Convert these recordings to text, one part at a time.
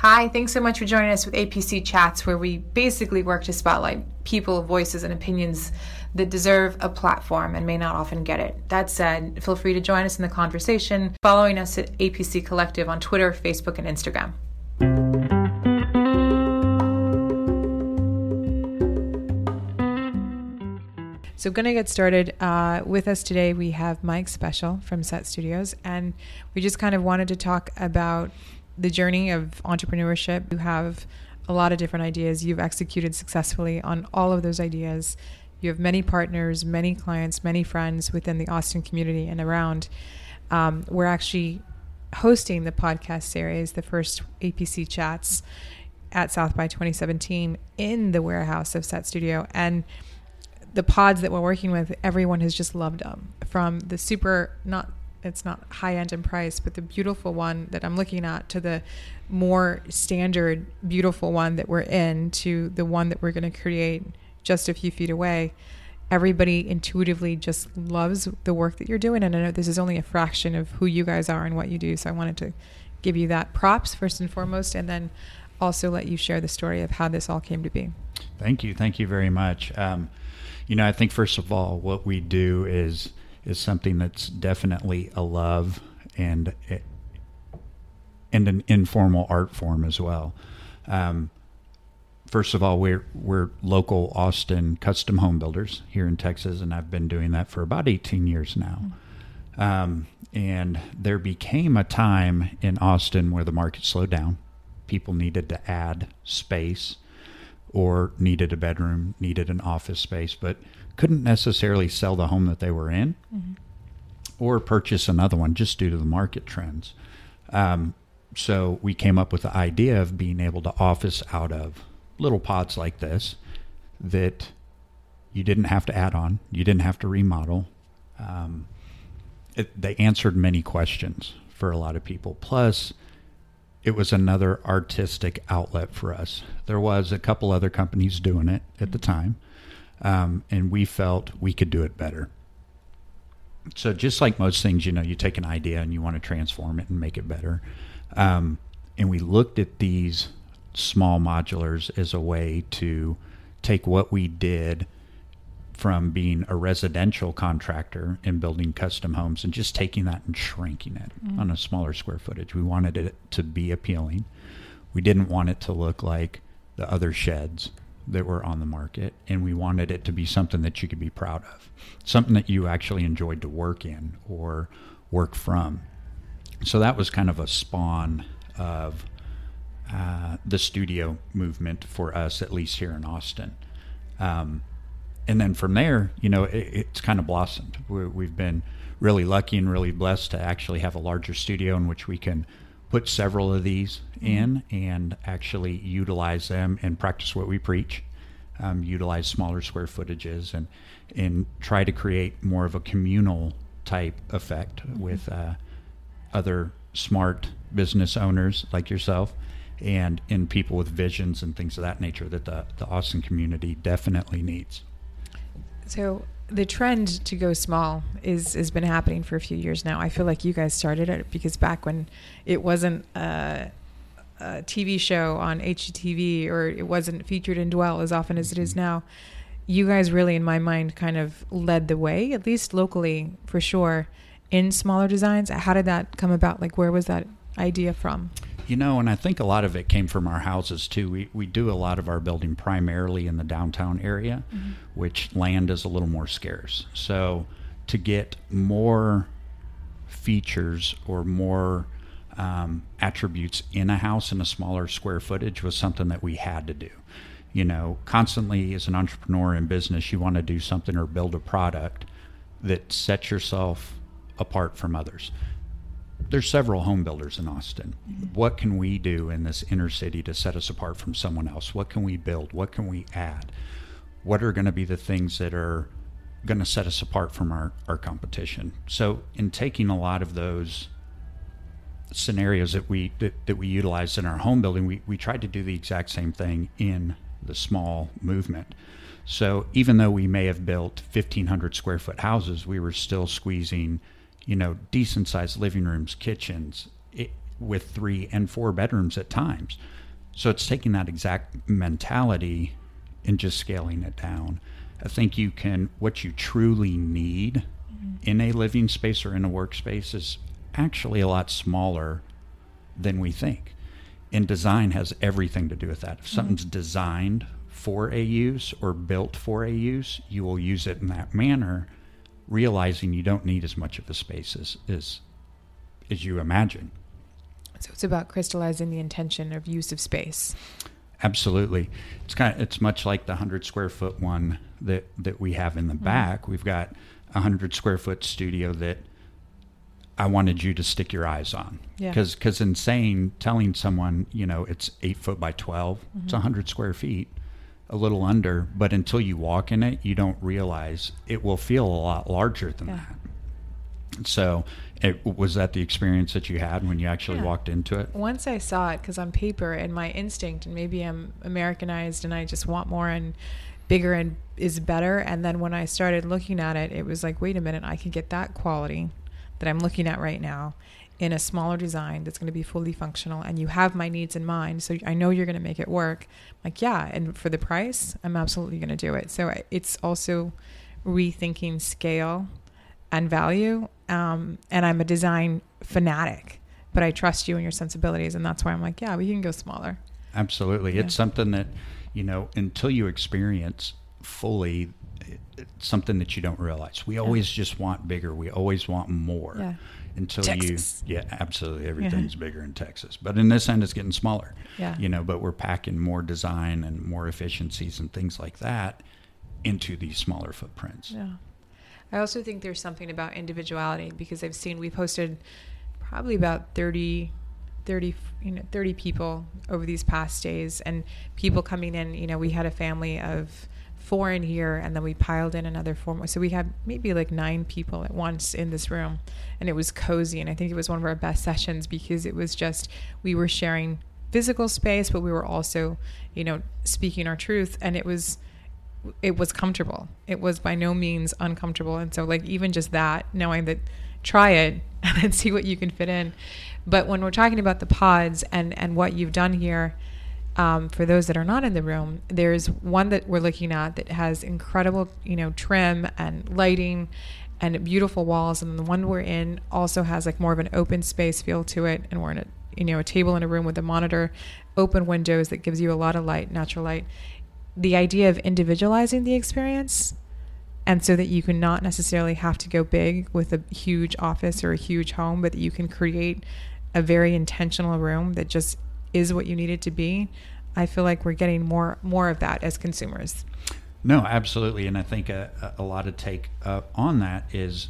Hi, thanks so much for joining us with APC Chats, where we basically work to spotlight people, voices, and opinions that deserve a platform and may not often get it. That said, feel free to join us in the conversation, following us at APC Collective on Twitter, Facebook, and Instagram. So, going to get started. Uh, with us today, we have Mike Special from Set Studios, and we just kind of wanted to talk about the journey of entrepreneurship. You have a lot of different ideas. You've executed successfully on all of those ideas. You have many partners, many clients, many friends within the Austin community and around. Um, we're actually hosting the podcast series, the first APC chats at South by 2017 in the warehouse of Set Studio. And the pods that we're working with, everyone has just loved them from the super, not it's not high end in price, but the beautiful one that I'm looking at to the more standard beautiful one that we're in to the one that we're going to create just a few feet away. Everybody intuitively just loves the work that you're doing. And I know this is only a fraction of who you guys are and what you do. So I wanted to give you that props first and foremost, and then also let you share the story of how this all came to be. Thank you. Thank you very much. Um, you know, I think first of all, what we do is is something that's definitely a love and and an informal art form as well. Um, first of all, we're we're local Austin custom home builders here in Texas, and I've been doing that for about 18 years now. Um, and there became a time in Austin where the market slowed down. People needed to add space, or needed a bedroom, needed an office space, but couldn't necessarily sell the home that they were in mm-hmm. or purchase another one just due to the market trends. Um, so we came up with the idea of being able to office out of little pods like this that you didn't have to add on, you didn't have to remodel. Um, it, they answered many questions for a lot of people. Plus, it was another artistic outlet for us. There was a couple other companies doing it at the time, um, and we felt we could do it better. So just like most things, you know, you take an idea and you want to transform it and make it better. Um, and we looked at these small modulars as a way to take what we did from being a residential contractor and building custom homes and just taking that and shrinking it mm. on a smaller square footage. We wanted it to be appealing. We didn't want it to look like the other sheds that were on the market, and we wanted it to be something that you could be proud of, something that you actually enjoyed to work in or work from. So that was kind of a spawn of uh, the studio movement for us, at least here in Austin. Um, and then from there, you know, it, it's kind of blossomed. we have been really lucky and really blessed to actually have a larger studio in which we can put several of these mm-hmm. in and actually utilize them and practice what we preach. Um, utilize smaller square footages and and try to create more of a communal type effect mm-hmm. with uh, other smart business owners like yourself and in people with visions and things of that nature that the, the Austin community definitely needs. So the trend to go small is has been happening for a few years now. I feel like you guys started it because back when it wasn't a, a TV show on HGTV or it wasn't featured in Dwell as often as it is mm-hmm. now, you guys really, in my mind, kind of led the way, at least locally for sure, in smaller designs. How did that come about? Like, where was that idea from? You know, and I think a lot of it came from our houses too. We we do a lot of our building primarily in the downtown area, mm-hmm. which land is a little more scarce. So to get more features or more um, attributes in a house in a smaller square footage was something that we had to do. You know, constantly as an entrepreneur in business, you want to do something or build a product that sets yourself apart from others there's several home builders in Austin. What can we do in this inner city to set us apart from someone else? What can we build? What can we add? What are going to be the things that are going to set us apart from our, our competition? So, in taking a lot of those scenarios that we that, that we utilized in our home building, we, we tried to do the exact same thing in the small movement. So, even though we may have built 1,500 square foot houses, we were still squeezing – you know, decent sized living rooms, kitchens, it, with three and four bedrooms at times. So it's taking that exact mentality and just scaling it down. I think you can, what you truly need mm-hmm. in a living space or in a workspace is actually a lot smaller than we think. And design has everything to do with that. If mm-hmm. something's designed for a use or built for a use, you will use it in that manner, realizing you don't need as much of a space as, as, as you imagine. So it's about crystallizing the intention of use of space. Absolutely, it's kind of it's much like the hundred square foot one that that we have in the mm-hmm. back. We've got a hundred square foot studio that I wanted you to stick your eyes on. Because yeah. because in saying telling someone you know it's eight foot by 12 mm-hmm. it's a hundred square feet, a little under, but until you walk in it, you don't realize it will feel a lot larger than yeah. that. So, it, was that the experience that you had when you actually yeah. walked into it? Once I saw it, because on paper and my instinct, and maybe I'm Americanized and I just want more and bigger and is better. And then when I started looking at it, it was like, wait a minute, I can get that quality that I'm looking at right now in a smaller design that's going to be fully functional and you have my needs in mind so i know you're going to make it work. Like yeah and for the price i'm absolutely going to do it. So it's also rethinking scale and value um, and i'm a design fanatic but i trust you and your sensibilities and that's why i'm like yeah we can go smaller. Absolutely. Yeah. it's something that you know until you experience fully it's something that you don't realize. We always just want bigger. We always want more. Yeah until Texas. you yeah absolutely. Everything's yeah. bigger in Texas. But in this end it's getting smaller. Yeah. You know but we're packing more design and more efficiencies and things like that into these smaller footprints. Yeah. I also think there's something about individuality because I've seen we posted probably about 30 30 you know 30 people over these past days and people coming in you know we had a family of four in here and then we piled in another four more. So we had maybe like nine people at once in this room and it was cozy. And I think it was one of our best sessions because it was just, we were sharing physical space, but we were also, you know, speaking our truth. And it was, it was comfortable. It was by no means uncomfortable. And so like even just that, knowing that try it and then see what you can fit in. But when we're talking about the pods and, and what you've done here, um, for those that are not in the room, there's one that we're looking at that has incredible, you know, trim and lighting and beautiful walls. And the one we're in also has like more of an open space feel to it. And we're in a, you know, a table in a room with a monitor, open windows that gives you a lot of light, natural light. The idea of individualizing the experience and so that you can not necessarily have to go big with a huge office or a huge home, but that you can create a very intentional room that just is what you need it to be. I feel like we're getting more more of that as consumers. No, absolutely, and I think a, a lot of take uh, on that is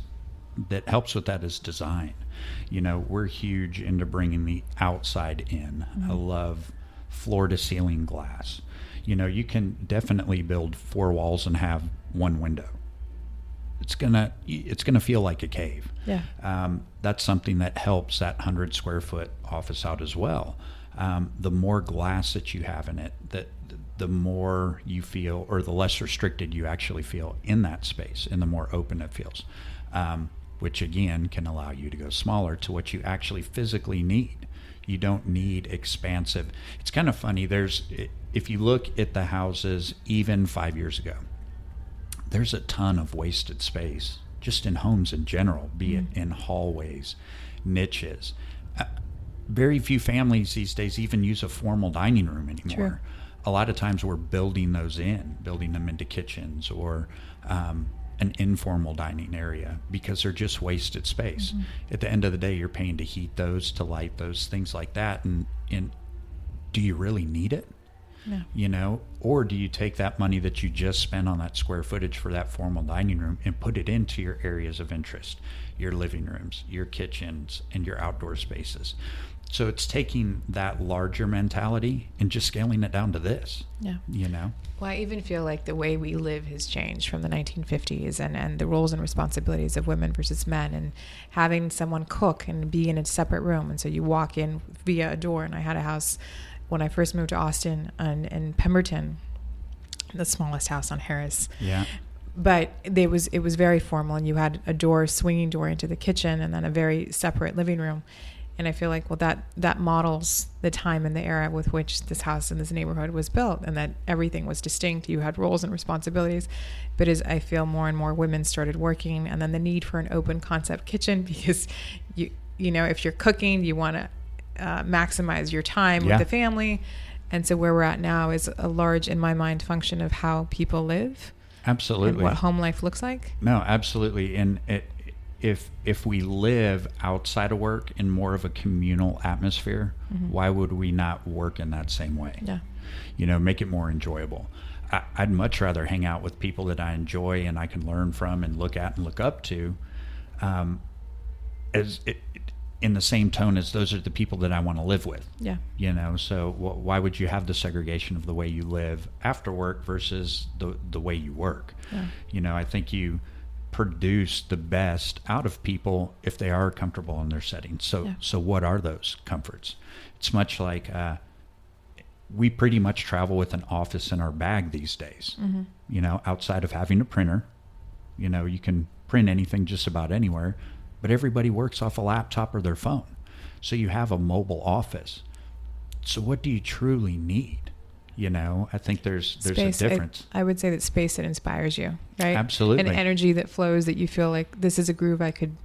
that helps with that is design. You know, we're huge into bringing the outside in. Mm-hmm. I love floor to ceiling glass. You know, you can definitely build four walls and have one window. It's gonna it's gonna feel like a cave. Yeah. Um, that's something that helps that hundred square foot office out as well um, the more glass that you have in it, that the more you feel, or the less restricted you actually feel in that space, and the more open it feels, um, which again can allow you to go smaller to what you actually physically need. You don't need expansive. It's kind of funny. There's if you look at the houses even five years ago, there's a ton of wasted space just in homes in general, be it mm-hmm. in hallways, niches very few families these days even use a formal dining room anymore. True. A lot of times we're building those in, building them into kitchens or um, an informal dining area because they're just wasted space. Mm-hmm. At the end of the day, you're paying to heat those, to light those, things like that. And, and do you really need it? No. You know, or do you take that money that you just spent on that square footage for that formal dining room and put it into your areas of interest, your living rooms, your kitchens, and your outdoor spaces? So it's taking that larger mentality and just scaling it down to this. Yeah. You know? Well, I even feel like the way we live has changed from the 1950s and, and the roles and responsibilities of women versus men and having someone cook and be in a separate room. And so you walk in via a door. And I had a house when I first moved to Austin and in Pemberton, the smallest house on Harris. Yeah but there was it was very formal and you had a door swinging door into the kitchen and then a very separate living room and I feel like well that that models the time and the era with which this house and this neighborhood was built, and that everything was distinct. You had roles and responsibilities, but as I feel more and more women started working, and then the need for an open concept kitchen because you you know if you're cooking, you want to uh, maximize your time Yeah. with the family, and so where we're at now is a large, in my mind, function of how people live and Absolutely. what home life looks like. No, absolutely. And it, if if we live outside of work in more of a communal atmosphere, why would we not work in that same way? Yeah. You know, make it more enjoyable. I, I'd much rather hang out with people that I enjoy and I can learn from and look at and look up to, um, as it, in the same tone as those are the people that I want to live with Yeah. you know so wh- why would you have the segregation of the way you live after work versus the the way you work Yeah. you know i think you produce the best out of people if they are comfortable in their setting so Yeah. so what are those comforts? It's much like uh, we pretty much travel with an office in our bag these days. Mm-hmm. you know outside of having a printer you know you can print anything just about anywhere but everybody works off a laptop or their phone. So you have a mobile office. So what do you truly need you know i think there's there's space. a I- difference I, would say that space that inspires you, right? Absolutely. An energy that flows that you feel like this is a groove I could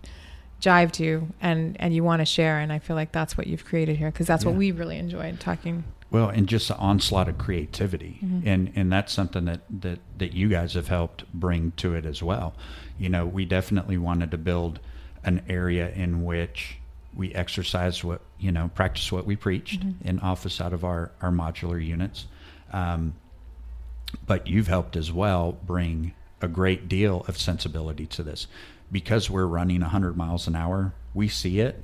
jive to and and you want to share and I feel like that's what you've created here because that's what we really enjoyed talking. well and just the onslaught of creativity Mm-hmm. and and that's something that that that you guys have helped bring to it as well you know we definitely wanted to build an area in which we exercise what you know practice what we preached Mm-hmm. in office out of our our modular units um, but you've helped as well bring a great deal of sensibility to this. Because we're running 100 miles an hour we see it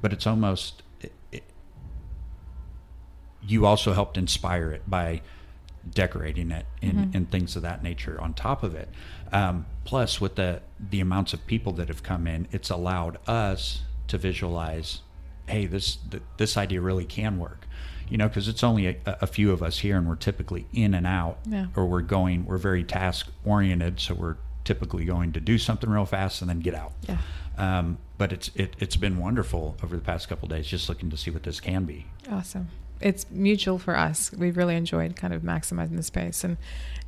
but it's almost it, it, you also helped inspire it by decorating it and, and things of that nature on top of it. Um, plus with the the amounts of people that have come in it's allowed us to visualize hey this th- this idea really can work you know because it's only a, a few of us here and we're typically in and out Yeah. or we're going we're very task oriented so we're typically going to do something real fast and then get out Yeah. um, but it's it, it's been wonderful over the past couple of days just looking to see what this can be Awesome. It's mutual for us. We've really enjoyed kind of maximizing the space and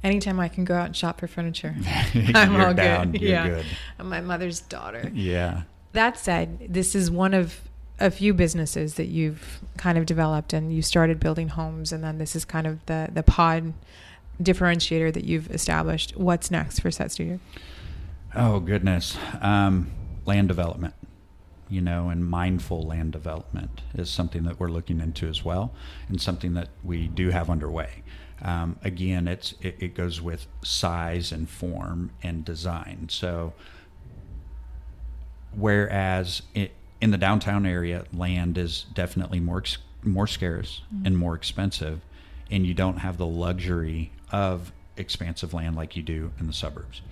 anytime I can go out and shop for furniture, I'm all down. good. You're yeah. good. I'm my mother's daughter. yeah That said, this is one of a few businesses that you've kind of developed and you started building homes and then this is kind of the the pod differentiator that you've established. What's next for Set Studio? oh goodness um, land development you know and mindful land development is something that we're looking into as well and something that we do have underway um, again it's it, it goes with size and form and design so whereas it, in the downtown area, land is definitely more ex- more scarce mm-hmm. and more expensive, and you don't have the luxury of expansive land like you do in the suburbs.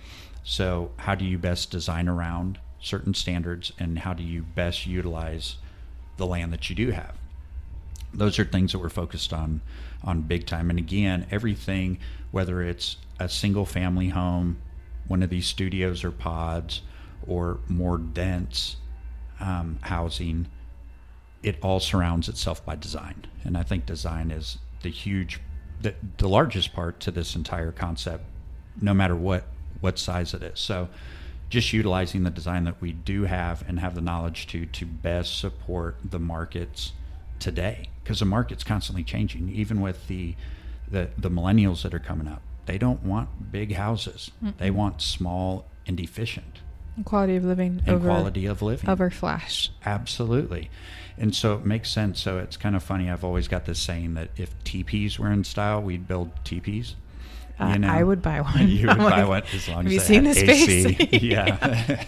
So, how do you best design around certain standards, and how do you best utilize the land that you do have? those are things that we're focused on on big time and again everything whether it's a single family home one of these studios or pods or more dense um, housing it all surrounds itself by design. And i think design is the huge the, the largest part to this entire concept no matter what what size it is. So just utilizing the design that we do have and have the knowledge to to best support the markets today. Because the market's constantly changing even with the, the the millennials that are coming up. They don't want big houses. They want small and efficient Quality of living and over quality of living over flash. absolutely and so it makes sense so it's kind of funny i've always got this saying that if teepees were in style we'd build teepees Uh, You know? I would buy one. you would I'm buy like, one as long have as you seen the AC. space? yeah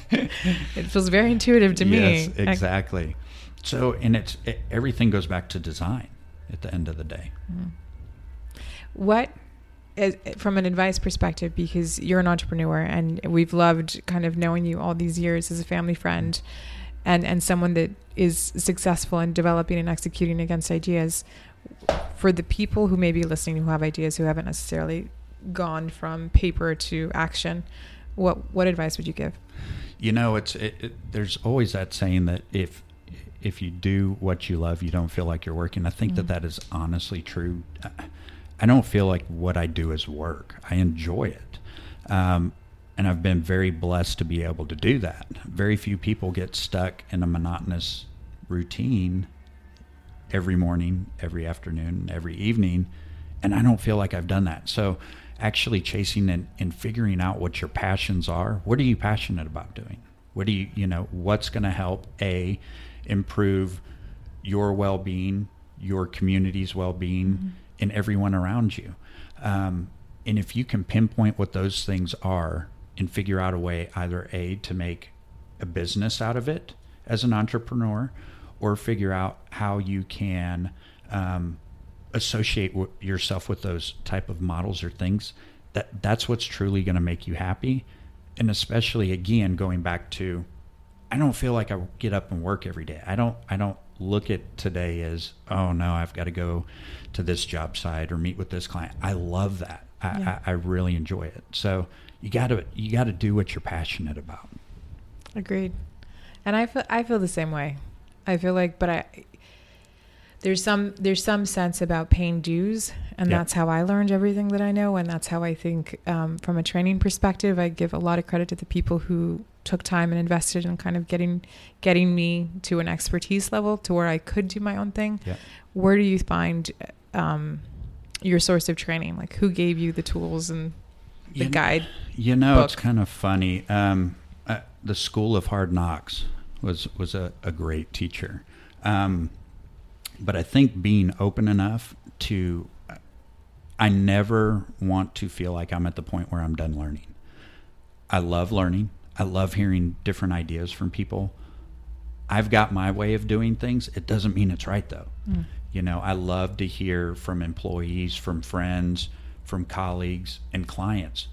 It feels very intuitive to me. Yes, exactly. So, and it's it, everything goes back to design at the end of the day. what as- from an advice perspective because you're an entrepreneur and we've loved kind of knowing you all these years as a family friend and and someone that is successful in developing and executing against ideas for the people who may be listening who have ideas who haven't necessarily gone from paper to action what what advice would you give You know, it's it, it, there's always that saying that if if you do what you love, you don't feel like you're working. I think Mm. that that is honestly true. I don't feel like what I do is work. I enjoy it. Um, and I've been very blessed to be able to do that. Very few people get stuck in a monotonous routine every morning, every afternoon, every evening. And I don't feel like I've done that. So, actually chasing and, and figuring out what your passions are. What are you passionate about doing? What do you, you know, what's going to help A, improve your well being, your community's well being, Mm-hmm. And everyone around you? Um, and if you can pinpoint what those things are and figure out a way, either A, to make a business out of it as an entrepreneur, or figure out how you can um, associate w- yourself with those type of models or things that that's what's truly going to make you happy and especially again going back to i don't feel like i get up and work every day i don't i don't look at today as oh no i've got to go to this job site or meet with this client i love that i, Yeah. I, I really enjoy it so you got to you got to do what you're passionate about Agreed. And I feel I feel the same way. I feel like, but I there's some there's some sense about paying dues, and that's how I learned everything that I know, and that's how I think um, from a training perspective, I give a lot of credit to the people who took time and invested in kind of getting getting me to an expertise level to where I could do my own thing. Where do you find um, your source of training? Like, who gave you the tools and the You- guide? You know, it's kind of funny. Um, uh, the School of Hard Knocks was was a, a great teacher, um, but I think being open enough to, I never want to feel like I'm at the point where I'm done learning. I love learning. I love hearing different ideas from people. I've got my way of doing things. It doesn't mean it's right though. Mm. You know, I love to hear from employees, from friends, from colleagues, and clients.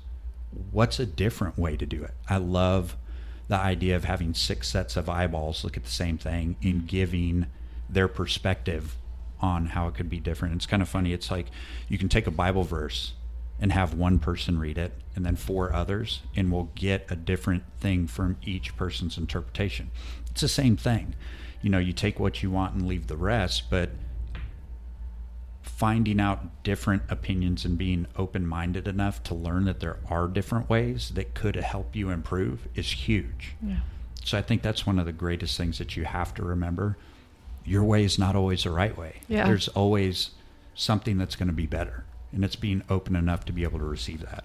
What's a different way to do it? I love the idea of having six sets of eyeballs look at the same thing and giving their perspective on how it could be different. It's kind of funny. It's like you can take a Bible verse and have one person read it and then four others, and we'll get a different thing from each person's interpretation. It's the same thing. You know, you take what you want and leave the rest, but finding out different opinions and being open minded enough to learn that there are different ways that could help you improve is huge. Yeah. So I think that's one of the greatest things that you have to remember. Your way is not always the right way. Yeah. There's always something that's going to be better. And it's being open enough to be able to receive that.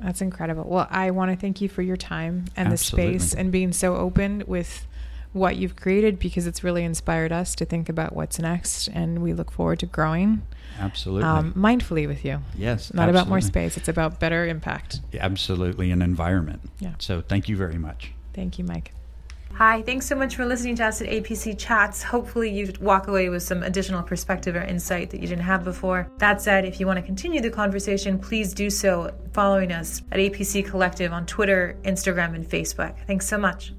That's incredible. Well, I want to thank you for your time and Absolutely. the space and being so open with what you've created because it's really inspired us to think about what's next and we look forward to growing Absolutely. um, mindfully with you. yes. Not about more space, it's about better impact. Absolutely. An environment. Yeah. So thank you very much. Thank you, Mike. Hi, thanks so much for listening to us at APC Chats. Hopefully, you walk away with some additional perspective or insight that you didn't have before. That said, if you want to continue the conversation, please do so following us at APC Collective on Twitter, Instagram, and Facebook. Thanks so much.